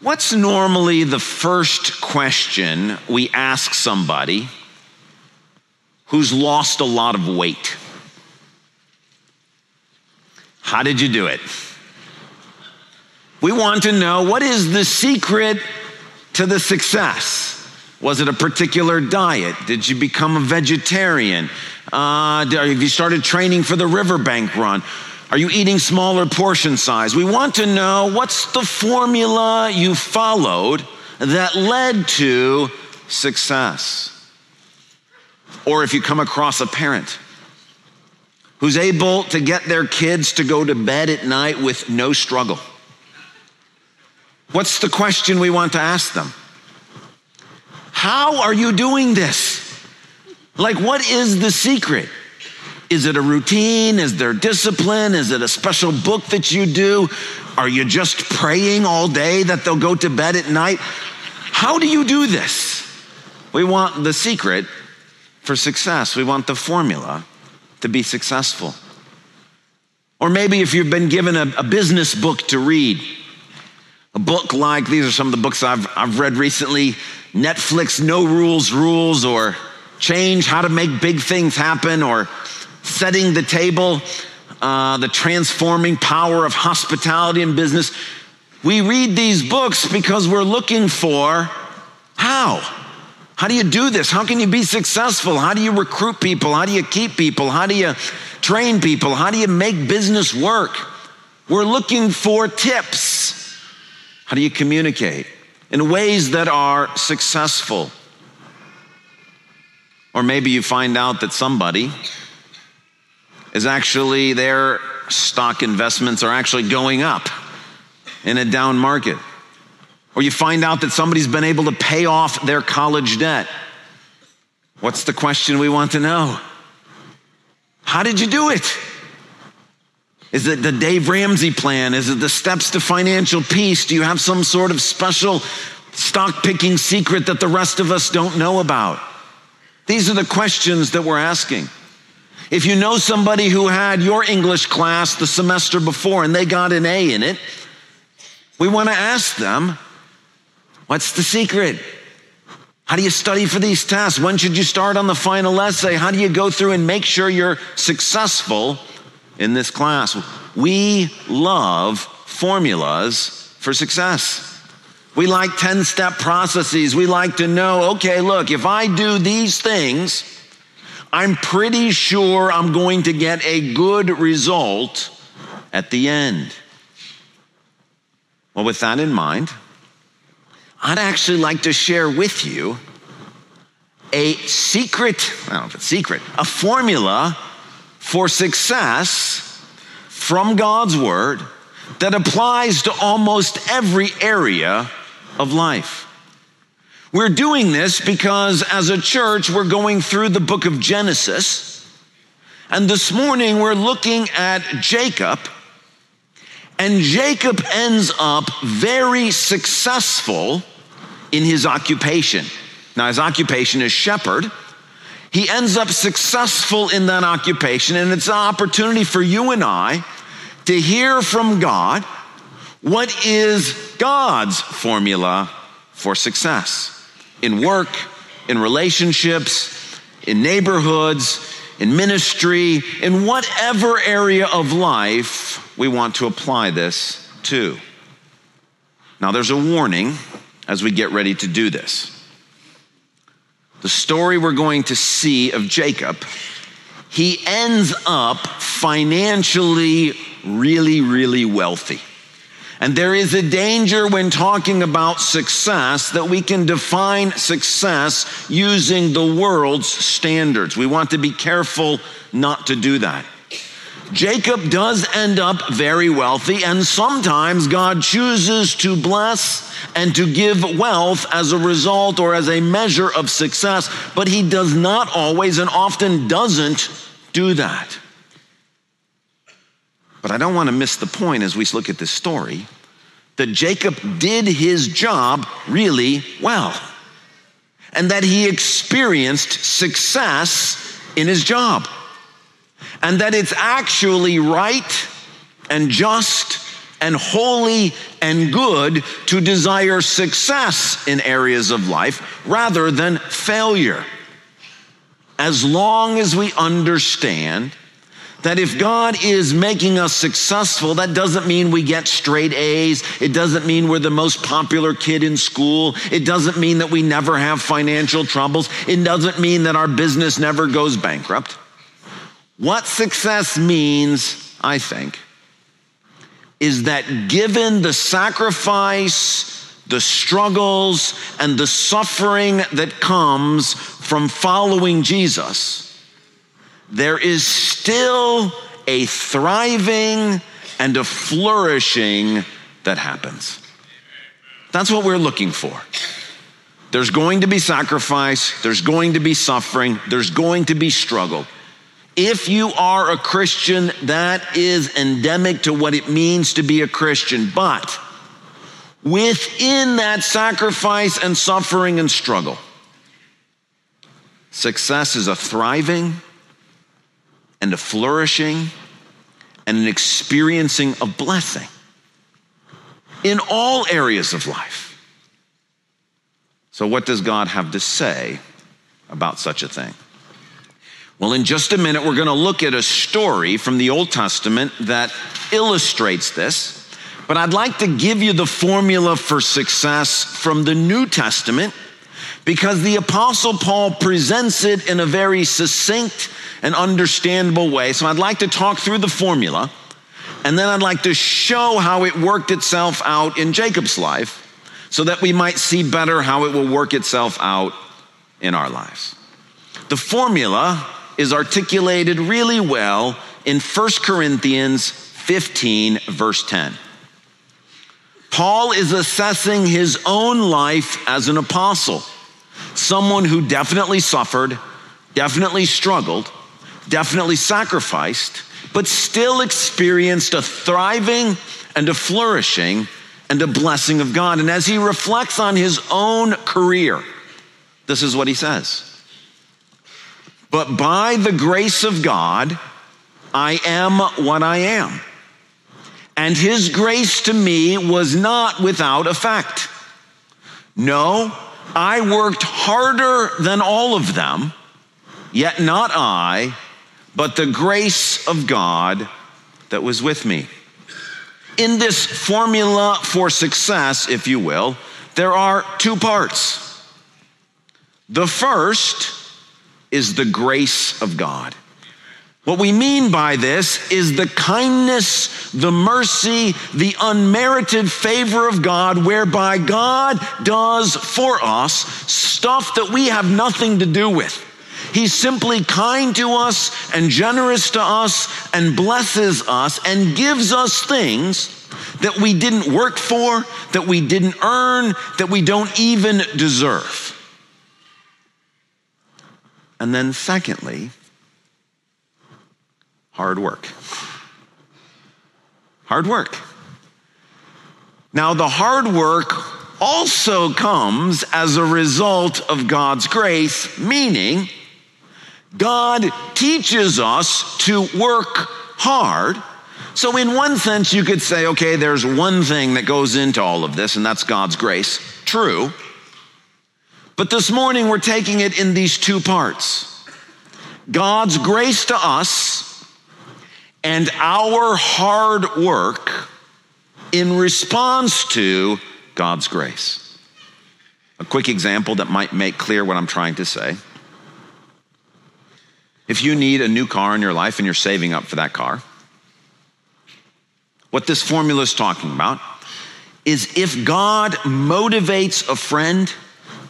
What's normally the first question we ask somebody who's lost a lot of weight? How did you do it? We want to know what is the secret to the success? Was it a particular diet? Did you become a vegetarian? Uh, have you started training for the riverbank run? Are you eating smaller portion size? We want to know what's the formula you followed that led to success. Or if you come across a parent who's able to get their kids to go to bed at night with no struggle. What's the question we want to ask them? How are you doing this? Like, what is the secret? Is it a routine? Is there discipline? Is it a special book that you do? Are you just praying all day that they'll go to bed at night? How do you do this? We want the secret for success. We want the formula to be successful. Or maybe if you've been given a, a, business book to read, a book like these are some of the books I've, I've read recently Netflix No Rules Rules, or Change How to Make Big Things Happen, or setting the table, uh, the transforming power of hospitality and business. We read these books because we're looking for how. How do you do this? How can you be successful? How do you recruit people? How do you keep people? How do you train people? How do you make business work? We're looking for tips. How do you communicate in ways that are successful? Or maybe you find out that somebody is actually their stock investments are actually going up in a down market. Or you find out that somebody's been able to pay off their college debt. What's the question we want to know? How did you do it? Is it the Dave Ramsey plan? Is it the steps to financial peace? Do you have some sort of special stock picking secret that the rest of us don't know about? These are the questions that we're asking. If you know somebody who had your English class the semester before and they got an A in it, we want to ask them, what's the secret? How do you study for these tests? When should you start on the final essay? How do you go through and make sure you're successful in this class? We love formulas for success. We like 10 step processes. We like to know, okay, look, if I do these things, I'm pretty sure I'm going to get a good result at the end. Well, with that in mind, I'd actually like to share with you a secret, I don't know if it's secret, a formula for success from God's Word that applies to almost every area of life. We're doing this because as a church, we're going through the book of Genesis. And this morning, we're looking at Jacob. And Jacob ends up very successful in his occupation. Now, his occupation is shepherd. He ends up successful in that occupation, and it's an opportunity for you and I to hear from God what is God's formula for success in work, in relationships, in neighborhoods, in ministry, in whatever area of life we want to apply this to. Now, there's a warning as we get ready to do this. The story we're going to see of Jacob, he ends up financially really, really wealthy. And there is a danger when talking about success that we can define success using the world's standards. We want to be careful not to do that. Jacob does end up very wealthy, and sometimes God chooses to bless and to give wealth as a result or as a measure of success, but he does not always and often doesn't do that. But I don't want to miss the point as we look at this story that Jacob did his job really well and that he experienced success in his job and that it's actually right and just and holy and good to desire success in areas of life rather than failure. As long as we understand that if God is making us successful, that doesn't mean we get straight A's. It doesn't mean we're the most popular kid in school. It doesn't mean that we never have financial troubles. It doesn't mean that our business never goes bankrupt. What success means, I think, is that given the sacrifice, the struggles, and the suffering that comes from following Jesus, there is still a thriving and a flourishing that happens. That's what we're looking for. There's going to be sacrifice, there's going to be suffering, there's going to be struggle. If you are a Christian, that is endemic to what it means to be a Christian. But within that sacrifice and suffering and struggle, success is a thriving, and a flourishing and an experiencing of blessing in all areas of life. So, what does God have to say about such a thing? Well, in just a minute, we're going to look at a story from the Old Testament that illustrates this. But I'd like to give you the formula for success from the New Testament because the Apostle Paul presents it in a very succinct and understandable way. So I'd like to talk through the formula, and then I'd like to show how it worked itself out in Jacob's life so that we might see better how it will work itself out in our lives. The formula is articulated really well in 1 Corinthians 15, verse 10. Paul is assessing his own life as an apostle someone who definitely suffered, definitely struggled, definitely sacrificed, but still experienced a thriving and a flourishing and a blessing of God. And as he reflects on his own career, this is what he says. But by the grace of God, I am what I am. And his grace to me was not without effect. No, I worked harder than all of them, yet not I, but the grace of God that was with me. In this formula for success, if you will, there are two parts. The first is the grace of God. What we mean by this is the kindness, the mercy, the unmerited favor of God, whereby God does for us stuff that we have nothing to do with. He's simply kind to us and generous to us and blesses us and gives us things that we didn't work for, that we didn't earn, that we don't even deserve. And then, secondly, Hard work. Hard work. Now, the hard work also comes as a result of God's grace, meaning God teaches us to work hard. So, in one sense, you could say, okay, there's one thing that goes into all of this, and that's God's grace. True. But this morning, we're taking it in these two parts God's grace to us and our hard work in response to God's grace. A quick example that might make clear what I'm trying to say. If you need a new car in your life and you're saving up for that car, what this formula is talking about is if God motivates a friend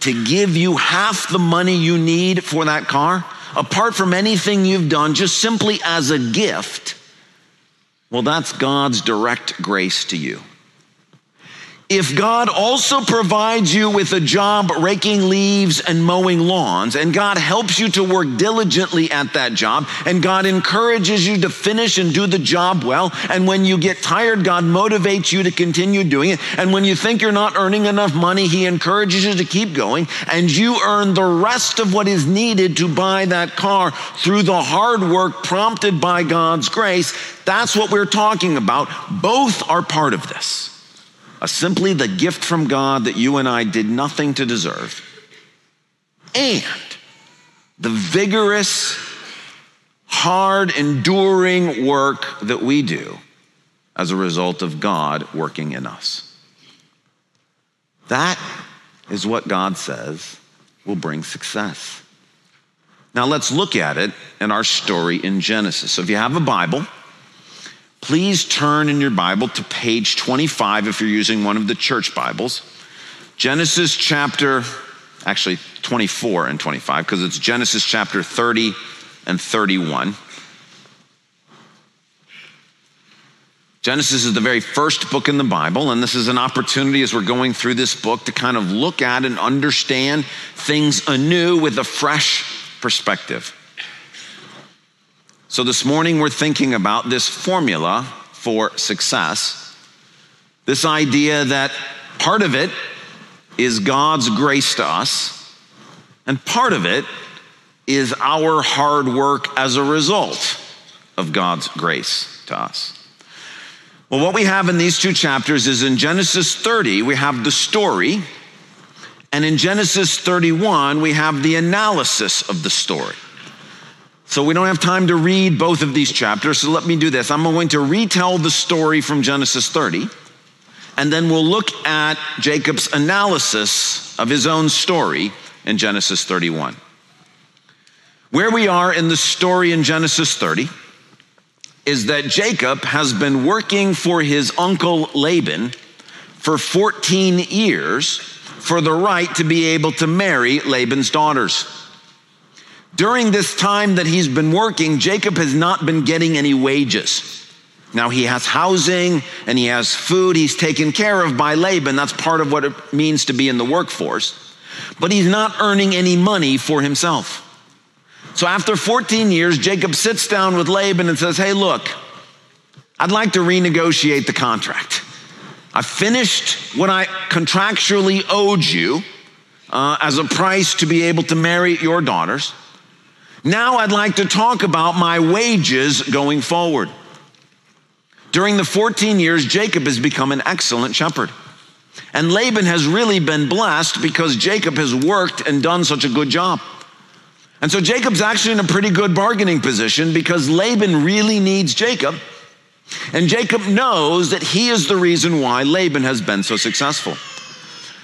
to give you half the money you need for that car, apart from anything you've done, just simply as a gift, well, that's God's direct grace to you. If God also provides you with a job raking leaves and mowing lawns, and God helps you to work diligently at that job, and God encourages you to finish and do the job well, and when you get tired, God motivates you to continue doing it, and when you think you're not earning enough money, He encourages you to keep going, and you earn the rest of what is needed to buy that car through the hard work prompted by God's grace, that's what we're talking about. Both are part of this simply the gift from God that you and I did nothing to deserve, and the vigorous, hard, enduring work that we do as a result of God working in us. That is what God says will bring success. Now let's look at it in our story in Genesis. So if you have a Bible, Please turn in your Bible to page 25 if you're using one of the church Bibles. Genesis chapter, actually 24 and 25, because it's Genesis chapter 30 and 31. Genesis is the very first book in the Bible, and this is an opportunity as we're going through this book to kind of look at and understand things anew with a fresh perspective. So this morning we're thinking about this formula for success. This idea that part of it is God's grace to us, and part of it is our hard work as a result of God's grace to us. Well, what we have in these two chapters is in Genesis 30, we have the story, and in Genesis 31, we have the analysis of the story. So we don't have time to read both of these chapters, so let me do this. I'm going to retell the story from Genesis 30, and then we'll look at Jacob's analysis of his own story in Genesis 31. Where we are in the story in Genesis 30 is that Jacob has been working for his uncle Laban for 14 years for the right to be able to marry Laban's daughters. During this time that he's been working, Jacob has not been getting any wages. Now he has housing and he has food he's taken care of by Laban. That's part of what it means to be in the workforce. But he's not earning any money for himself. So after 14 years, Jacob sits down with Laban and says, Hey, look, I'd like to renegotiate the contract. I finished what I contractually owed you uh, as a price to be able to marry your daughters. Now I'd like to talk about my wages going forward. During the 14 years, Jacob has become an excellent shepherd. And Laban has really been blessed because Jacob has worked and done such a good job. And so Jacob's actually in a pretty good bargaining position because Laban really needs Jacob. And Jacob knows that he is the reason why Laban has been so successful.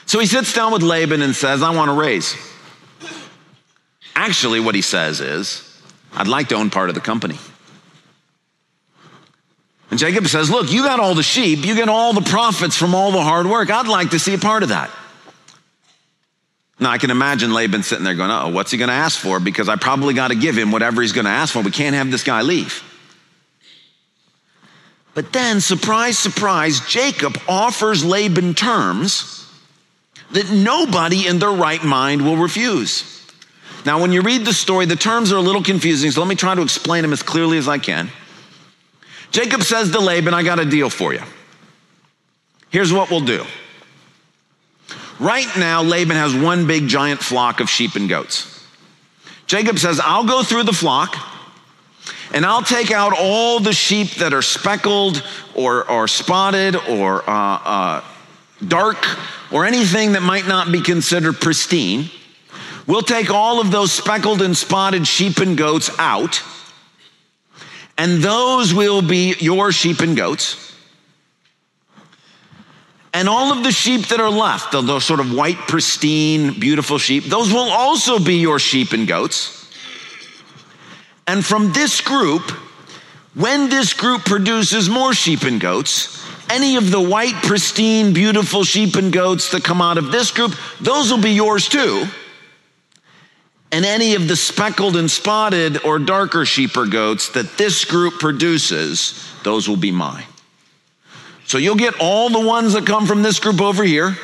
So he sits down with Laban and says, I want a raise. Actually, what he says is, I'd like to own part of the company. And Jacob says, Look, you got all the sheep, you get all the profits from all the hard work. I'd like to see a part of that. Now, I can imagine Laban sitting there going, Oh, what's he going to ask for? Because I probably got to give him whatever he's going to ask for. We can't have this guy leave. But then, surprise, surprise, Jacob offers Laban terms that nobody in their right mind will refuse. Now, when you read the story, the terms are a little confusing, so let me try to explain them as clearly as I can. Jacob says to Laban, I got a deal for you. Here's what we'll do. Right now, Laban has one big giant flock of sheep and goats. Jacob says, I'll go through the flock and I'll take out all the sheep that are speckled or, or spotted or uh, uh, dark or anything that might not be considered pristine. We'll take all of those speckled and spotted sheep and goats out, and those will be your sheep and goats. And all of the sheep that are left, those sort of white, pristine, beautiful sheep, those will also be your sheep and goats. And from this group, when this group produces more sheep and goats, any of the white, pristine, beautiful sheep and goats that come out of this group, those will be yours too and any of the speckled and spotted or darker sheep or goats that this group produces, those will be mine. So you'll get all the ones that come from this group over here,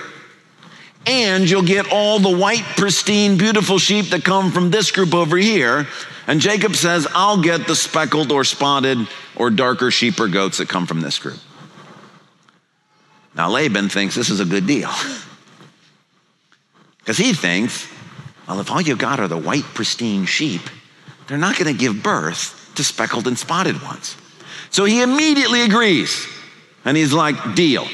and you'll get all the white, pristine, beautiful sheep that come from this group over here. And Jacob says, I'll get the speckled or spotted or darker sheep or goats that come from this group. Now, Laban thinks this is a good deal. Because he thinks, well, if all you got are the white, pristine sheep, they're not going to give birth to speckled and spotted ones. So he immediately agrees. And he's like, deal.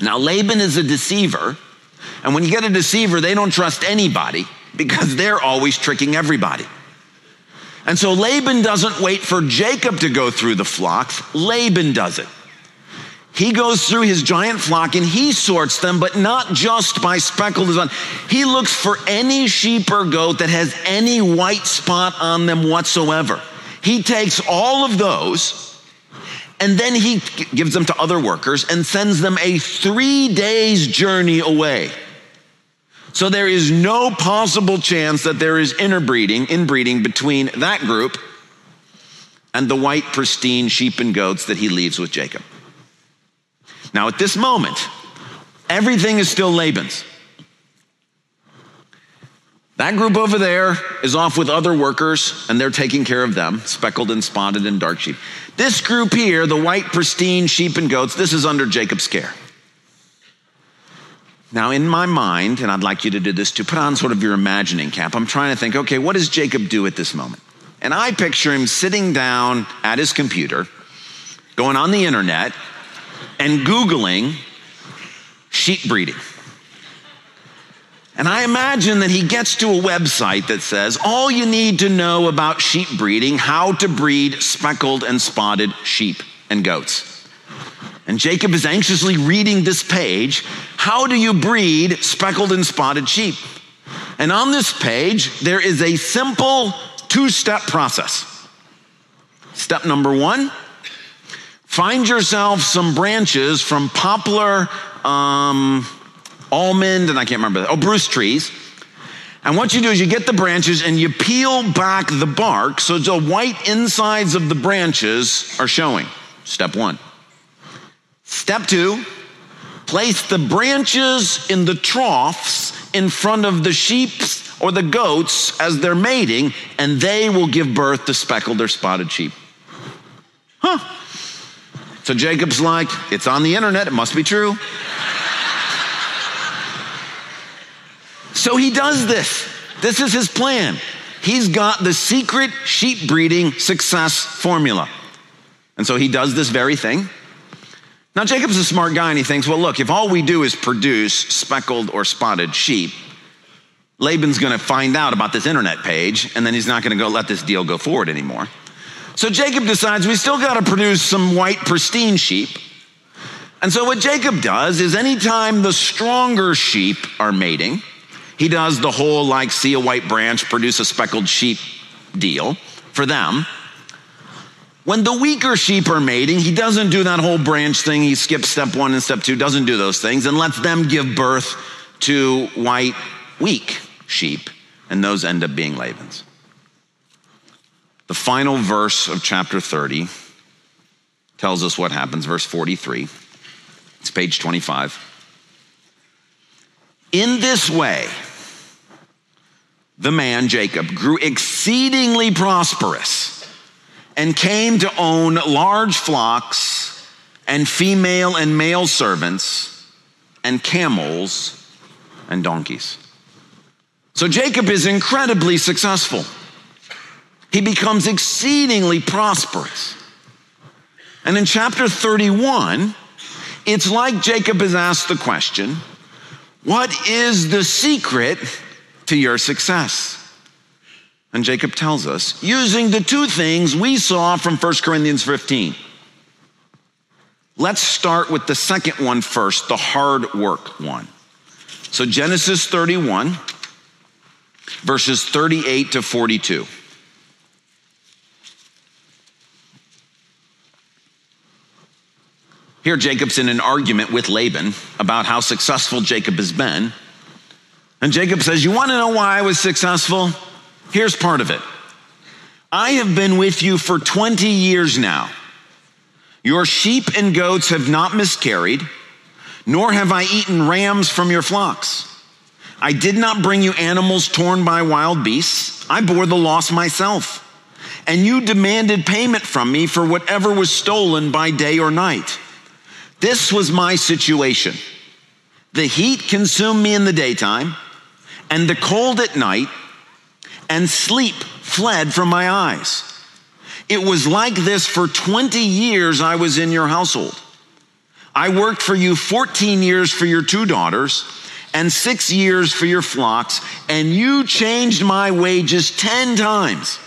Now, Laban is a deceiver. And when you get a deceiver, they don't trust anybody because they're always tricking everybody. And so Laban doesn't wait for Jacob to go through the flocks, Laban does it. He goes through his giant flock and he sorts them, but not just by speckled on. He looks for any sheep or goat that has any white spot on them whatsoever. He takes all of those and then he gives them to other workers and sends them a three days journey away. So there is no possible chance that there is interbreeding, inbreeding between that group and the white, pristine sheep and goats that he leaves with Jacob. Now, at this moment, everything is still Laban's. That group over there is off with other workers and they're taking care of them, speckled and spotted and dark sheep. This group here, the white, pristine sheep and goats, this is under Jacob's care. Now, in my mind, and I'd like you to do this to put on sort of your imagining cap, I'm trying to think, okay, what does Jacob do at this moment? And I picture him sitting down at his computer, going on the internet, and Googling sheep breeding. And I imagine that he gets to a website that says, all you need to know about sheep breeding, how to breed speckled and spotted sheep and goats. And Jacob is anxiously reading this page. How do you breed speckled and spotted sheep? And on this page, there is a simple two step process. Step number one find yourself some branches from poplar, um, almond, and I can't remember, oh, Bruce trees. And what you do is you get the branches and you peel back the bark so the white insides of the branches are showing. Step one. Step two, place the branches in the troughs in front of the sheep or the goats as they're mating, and they will give birth to speckled or spotted sheep. Huh. So Jacob's like, it's on the internet, it must be true. so he does this. This is his plan. He's got the secret sheep breeding success formula. And so he does this very thing. Now, Jacob's a smart guy and he thinks, well, look, if all we do is produce speckled or spotted sheep, Laban's going to find out about this internet page and then he's not going to go let this deal go forward anymore. So Jacob decides we still got to produce some white, pristine sheep. And so what Jacob does is anytime the stronger sheep are mating, he does the whole like see a white branch, produce a speckled sheep deal for them. When the weaker sheep are mating, he doesn't do that whole branch thing. He skips step one and step two, doesn't do those things, and lets them give birth to white, weak sheep, and those end up being Laban's. The final verse of chapter 30 tells us what happens, verse 43. It's page 25. In this way, the man, Jacob, grew exceedingly prosperous and came to own large flocks and female and male servants and camels and donkeys. So Jacob is incredibly successful he becomes exceedingly prosperous. And in chapter 31, it's like Jacob has asked the question What is the secret to your success? And Jacob tells us using the two things we saw from 1 Corinthians 15. Let's start with the second one first, the hard work one. So, Genesis 31, verses 38 to 42. Here, Jacob's in an argument with Laban about how successful Jacob has been. And Jacob says, You want to know why I was successful? Here's part of it I have been with you for 20 years now. Your sheep and goats have not miscarried, nor have I eaten rams from your flocks. I did not bring you animals torn by wild beasts. I bore the loss myself. And you demanded payment from me for whatever was stolen by day or night. This was my situation. The heat consumed me in the daytime, and the cold at night, and sleep fled from my eyes. It was like this for 20 years I was in your household. I worked for you 14 years for your two daughters and six years for your flocks, and you changed my wages 10 times.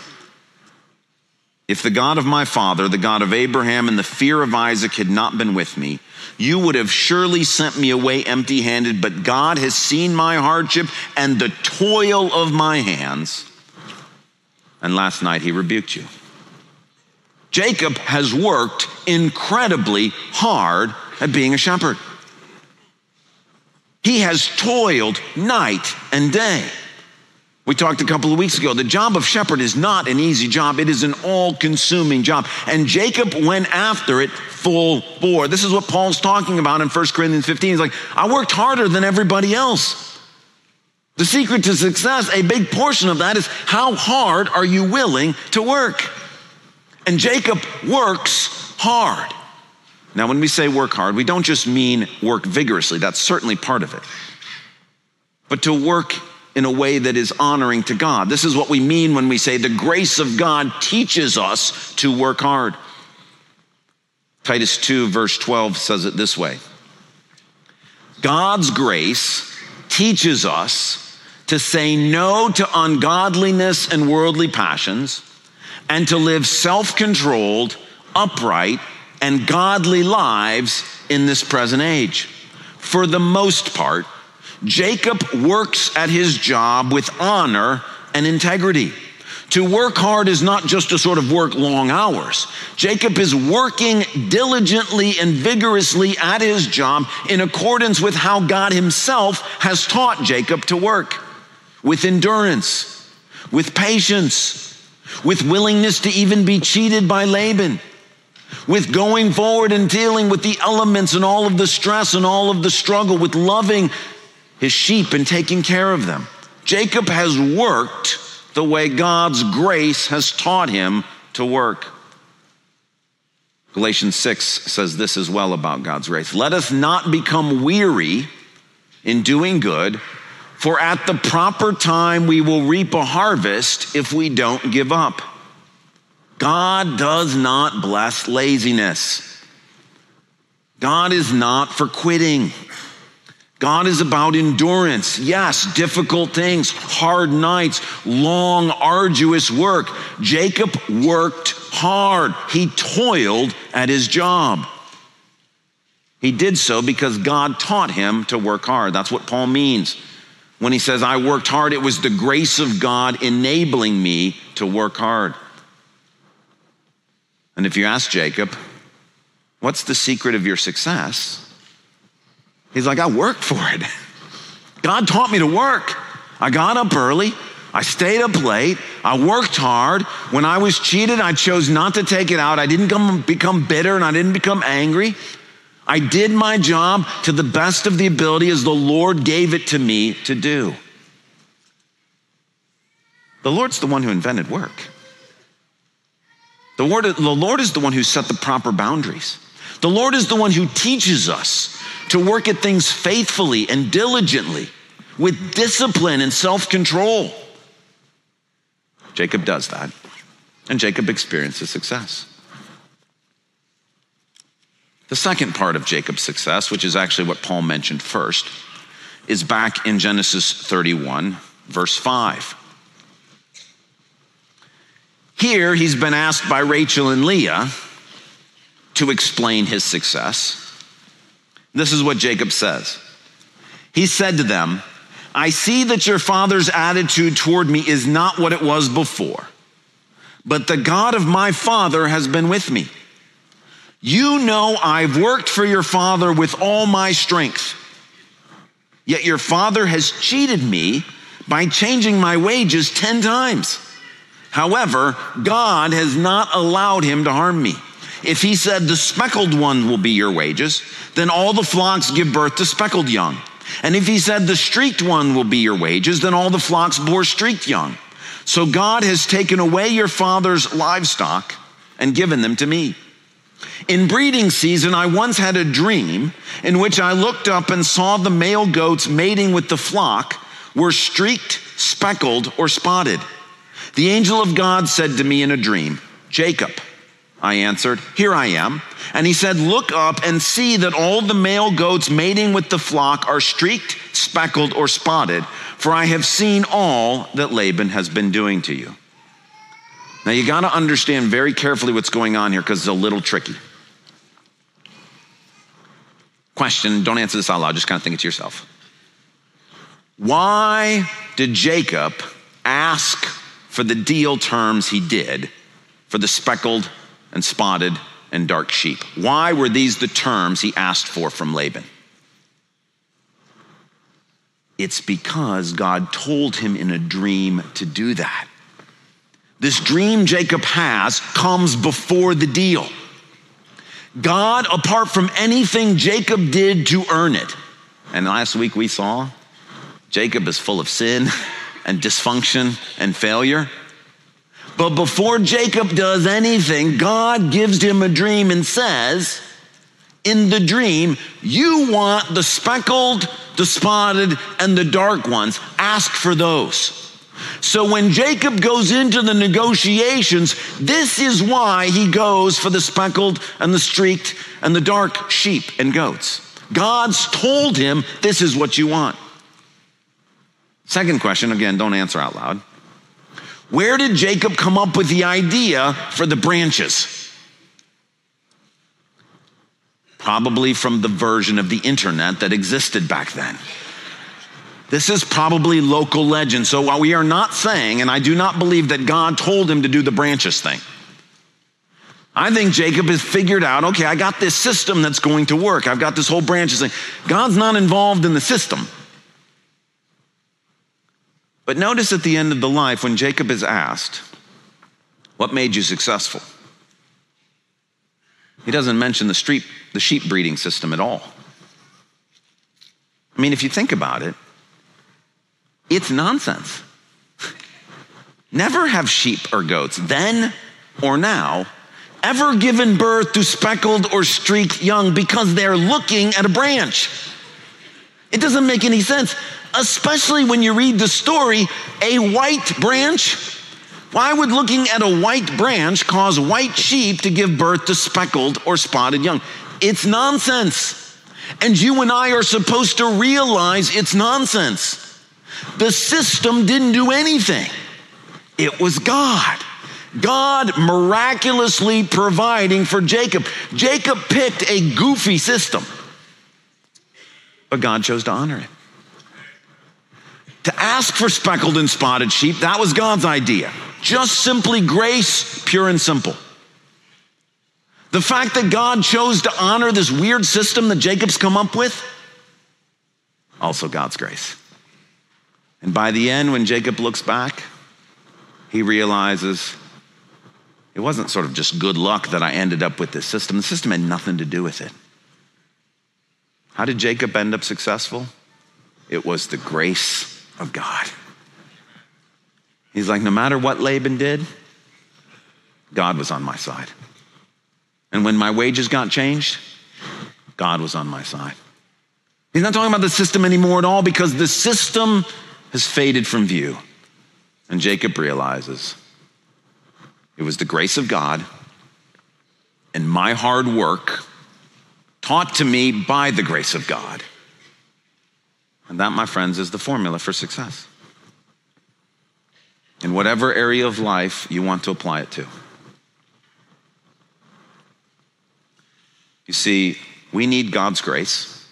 If the God of my father, the God of Abraham, and the fear of Isaac had not been with me, you would have surely sent me away empty handed, but God has seen my hardship and the toil of my hands. And last night he rebuked you. Jacob has worked incredibly hard at being a shepherd. He has toiled night and day. We talked a couple of weeks ago. The job of shepherd is not an easy job, it is an all consuming job. And Jacob went after it full bore. This is what Paul's talking about in 1 Corinthians 15. He's like, I worked harder than everybody else. The secret to success, a big portion of that is how hard are you willing to work? And Jacob works hard. Now, when we say work hard, we don't just mean work vigorously, that's certainly part of it. But to work in a way that is honoring to God. This is what we mean when we say the grace of God teaches us to work hard. Titus 2, verse 12 says it this way God's grace teaches us to say no to ungodliness and worldly passions and to live self controlled, upright, and godly lives in this present age. For the most part, Jacob works at his job with honor and integrity. To work hard is not just to sort of work long hours. Jacob is working diligently and vigorously at his job in accordance with how God himself has taught Jacob to work with endurance, with patience, with willingness to even be cheated by Laban, with going forward and dealing with the elements and all of the stress and all of the struggle, with loving his sheep and taking care of them. Jacob has worked the way God's grace has taught him to work. Galatians 6 says this as well about God's grace. Let us not become weary in doing good, for at the proper time we will reap a harvest if we don't give up. God does not bless laziness. God is not for quitting. God is about endurance. Yes, difficult things, hard nights, long, arduous work. Jacob worked hard. He toiled at his job. He did so because God taught him to work hard. That's what Paul means. When he says, I worked hard, it was the grace of God enabling me to work hard. And if you ask Jacob, what's the secret of your success? He's like, I worked for it. God taught me to work. I got up early. I stayed up late. I worked hard. When I was cheated, I chose not to take it out. I didn't come, become bitter and I didn't become angry. I did my job to the best of the ability as the Lord gave it to me to do. The Lord's the one who invented work. The Lord, the Lord is the one who set the proper boundaries. The Lord is the one who teaches us to work at things faithfully and diligently with discipline and self control. Jacob does that, and Jacob experiences success. The second part of Jacob's success, which is actually what Paul mentioned first, is back in Genesis 31, verse 5. Here, he's been asked by Rachel and Leah to explain his success. This is what Jacob says. He said to them, I see that your father's attitude toward me is not what it was before, but the God of my father has been with me. You know I've worked for your father with all my strength. Yet your father has cheated me by changing my wages 10 times. However, God has not allowed him to harm me. If he said, The speckled one will be your wages, then all the flocks give birth to speckled young. And if he said, The streaked one will be your wages, then all the flocks bore streaked young. So God has taken away your father's livestock and given them to me. In breeding season, I once had a dream in which I looked up and saw the male goats mating with the flock were streaked, speckled, or spotted. The angel of God said to me in a dream, Jacob. I answered, Here I am. And he said, Look up and see that all the male goats mating with the flock are streaked, speckled, or spotted, for I have seen all that Laban has been doing to you. Now you got to understand very carefully what's going on here because it's a little tricky. Question, don't answer this out loud, just kind of think it to yourself. Why did Jacob ask for the deal terms he did for the speckled and spotted and dark sheep? Why were these the terms he asked for from Laban? It's because God told him in a dream to do that. This dream Jacob has comes before the deal. God, apart from anything Jacob did to earn it, and last week we saw Jacob is full of sin and dysfunction and failure. But before Jacob does anything, God gives him a dream and says, in the dream, you want the speckled, the spotted, and the dark ones. Ask for those. So when Jacob goes into the negotiations, this is why he goes for the speckled and the streaked and the dark sheep and goats. God's told him, this is what you want. Second question, again, don't answer out loud. Where did Jacob come up with the idea for the branches? Probably from the version of the internet that existed back then. This is probably local legend. So while we are not saying, and I do not believe that God told him to do the branches thing, I think Jacob has figured out okay, I got this system that's going to work. I've got this whole branches thing. God's not involved in the system. But notice at the end of the life when Jacob is asked, What made you successful? He doesn't mention the, street, the sheep breeding system at all. I mean, if you think about it, it's nonsense. Never have sheep or goats, then or now, ever given birth to speckled or streaked young because they're looking at a branch. It doesn't make any sense especially when you read the story, a white branch. Why would looking at a white branch cause white sheep to give birth to speckled or spotted young? It's nonsense. And you and I are supposed to realize it's nonsense. The system didn't do anything, it was God. God miraculously providing for Jacob. Jacob picked a goofy system, but God chose to honor it. To ask for speckled and spotted sheep, that was God's idea. Just simply grace, pure and simple. The fact that God chose to honor this weird system that Jacob's come up with, also God's grace. And by the end, when Jacob looks back, he realizes it wasn't sort of just good luck that I ended up with this system. The system had nothing to do with it. How did Jacob end up successful? It was the grace of God. He's like, no matter what Laban did, God was on my side. And when my wages got changed, God was on my side. He's not talking about the system anymore at all because the system has faded from view. And Jacob realizes it was the grace of God and my hard work taught to me by the grace of God and that, my friends, is the formula for success. In whatever area of life you want to apply it to. You see, we need God's grace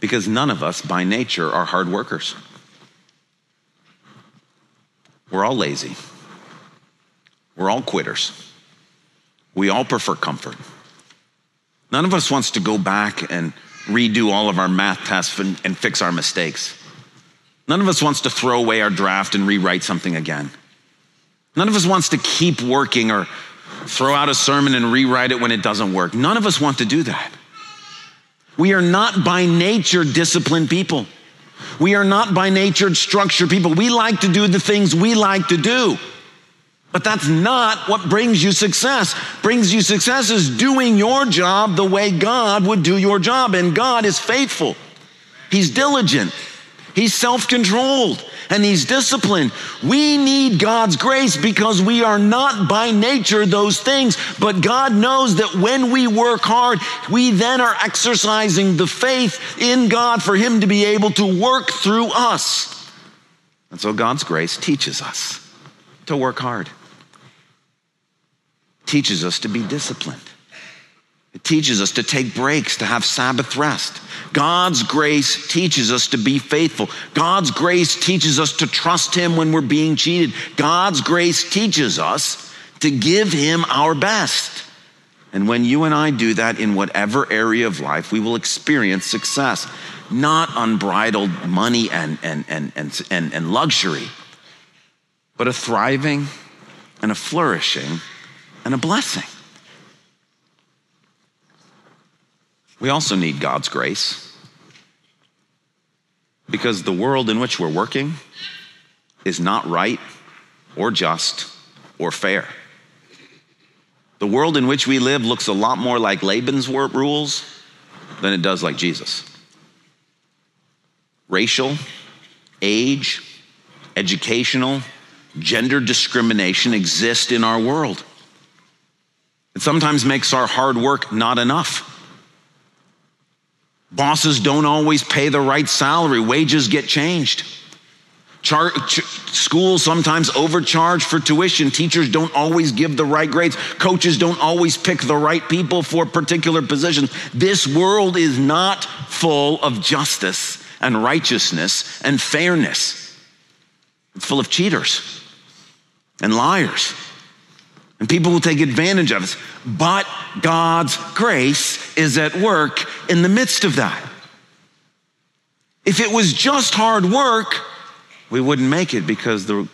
because none of us by nature are hard workers. We're all lazy. We're all quitters. We all prefer comfort. None of us wants to go back and redo all of our math tests and, and fix our mistakes. None of us wants to throw away our draft and rewrite something again. None of us wants to keep working or, throw out a sermon and rewrite it when it doesn't work. None of us want to do that. We are not by nature disciplined people. We are not by nature structured people. We like to do the things we like to do. But that's not what brings you success. Brings you success is doing your job the way God would do your job. And God is faithful. He's diligent. He's self controlled and he's disciplined. We need God's grace because we are not by nature those things. But God knows that when we work hard, we then are exercising the faith in God for him to be able to work through us. And so God's grace teaches us to work hard, teaches us to be disciplined. It teaches us to take breaks, to have Sabbath rest. God's grace teaches us to be faithful. God's grace teaches us to trust Him when we're being cheated. God's grace teaches us to give Him our best. And when you and I do that in whatever area of life, we will experience success, not unbridled money and, and, and, and, and, and luxury, but a thriving and a flourishing and a blessing. We also need God's grace because the world in which we're working is not right or just or fair. The world in which we live looks a lot more like Laban's rules than it does like Jesus. Racial, age, educational, gender discrimination exist in our world. It sometimes makes our hard work not enough. Bosses don't always pay the right salary, wages get changed. Char- ch- schools sometimes overcharge for tuition. Teachers don't always give the right grades. Coaches don't always pick the right people for particular positions. This world is not full of justice and righteousness and fairness. It's full of cheaters and liars and people will take advantage of us. But God's grace is at work in the midst of that. If it was just hard work, we wouldn't make it because the,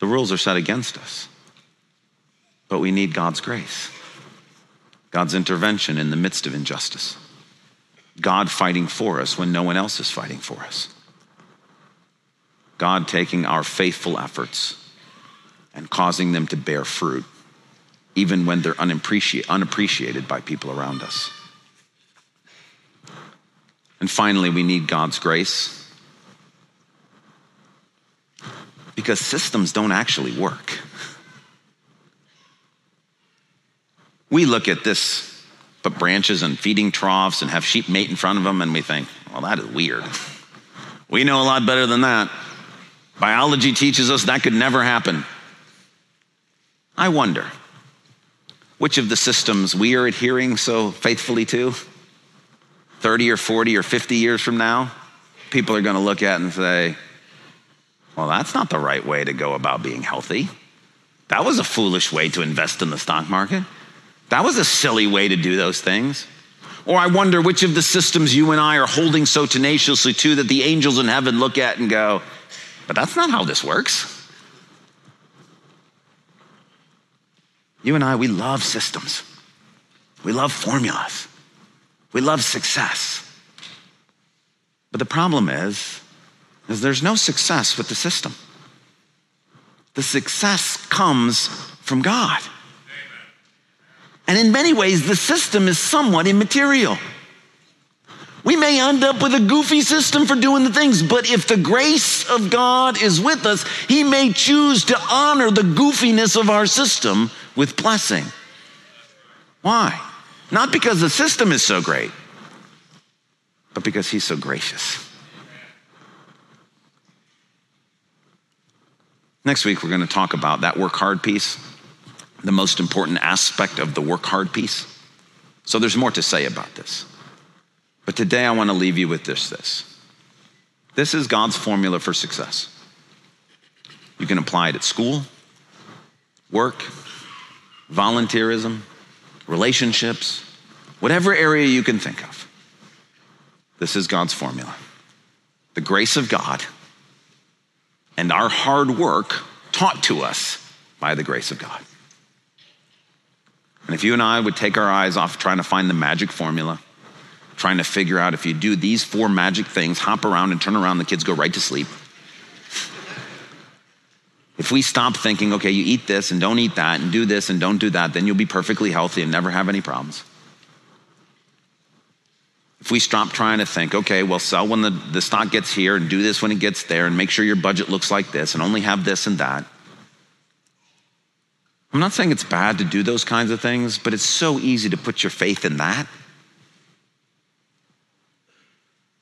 the rules are set against us. But we need God's grace, God's intervention in the midst of injustice, God fighting for us when no one else is fighting for us, God taking our faithful efforts and causing them to bear fruit, even when they're unappreciated, by people around us. And finally, we need God's grace because systems don't actually work. We look at this, put branches and feeding troughs and have sheep mate in front of them, and we think, well, that is weird. We know a lot better than that. Biology teaches us that could never happen. I wonder which of the systems we are adhering so faithfully to 30 or 40 or 50 years from now, people are going to look at and say, well, that's not the right way to go about being healthy. That was a foolish way to invest in the stock market. That was a silly way to do those things. Or I wonder which of the systems you and I are holding so tenaciously to that the angels in heaven look at and go, but that's not how this works. You and I, we love systems. We love formulas. We love success. But the problem is, is there's no success with the system. The success comes from God. And in many ways, the system is somewhat immaterial. We may end up with a goofy system for doing the things, but if the grace of God is with us, He may choose to honor the goofiness of our system with blessing. Why? Not because the system is so great, but because He's so gracious. Next week, we're going to talk about that work hard piece, the most important aspect of the work hard piece. So there's more to say about this. But today, I want to leave you with this this. This is God's formula for success. You can apply it at school, work, volunteerism, relationships, whatever area you can think of. This is God's formula. The grace of God and our hard work taught to us by the grace of God. And if you and I would take our eyes off trying to find the magic formula, trying to figure out if you do these four magic things, hop around and turn around, the kids go right to sleep. If we stop thinking, okay, you eat this and don't eat that and do this and don't do that, then you'll be perfectly healthy and never have any problems. If we stop trying to think, okay, well, sell when the, the stock gets here and do this when it gets there and make sure your budget looks like this and only have this and that. I'm not saying it's bad to do those kinds of things, but it's so easy to put your faith in that.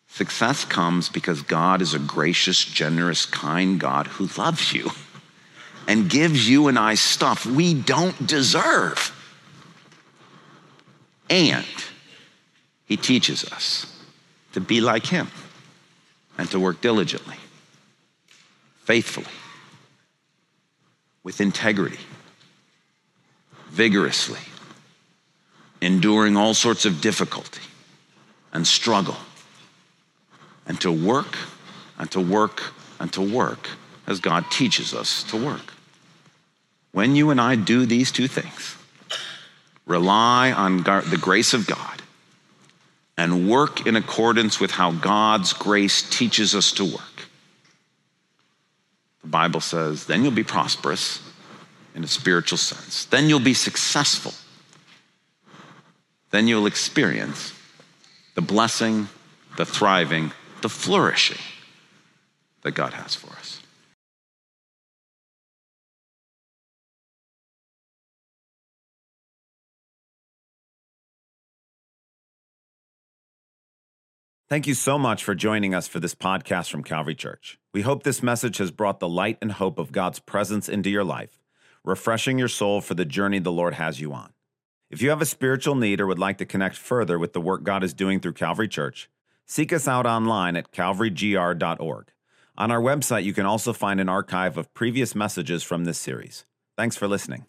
Success comes because God is a gracious, generous, kind God who loves you and gives you and I stuff we don't deserve. And he teaches us to be like him and to work diligently, faithfully, with integrity, vigorously, enduring all sorts of difficulty and struggle, and to work and to work and to work as God teaches us to work. When you and I do these two things, rely on the grace of God and work in accordance with how God's grace teaches us to work, the Bible says, then you'll be prosperous in a spiritual sense. Then you'll be successful. Then you'll experience the blessing, the thriving, the flourishing that God has for us. Thank you so much for joining us for this podcast from Calvary Church. We hope this message has brought the light and hope of God's presence into your life, refreshing your soul for the journey the Lord has you on. If you have a spiritual need or would like to connect further with the work God is doing through Calvary Church, seek us out online at calvarygr.org. On our website, you can also find an archive of previous messages from this series. Thanks for listening.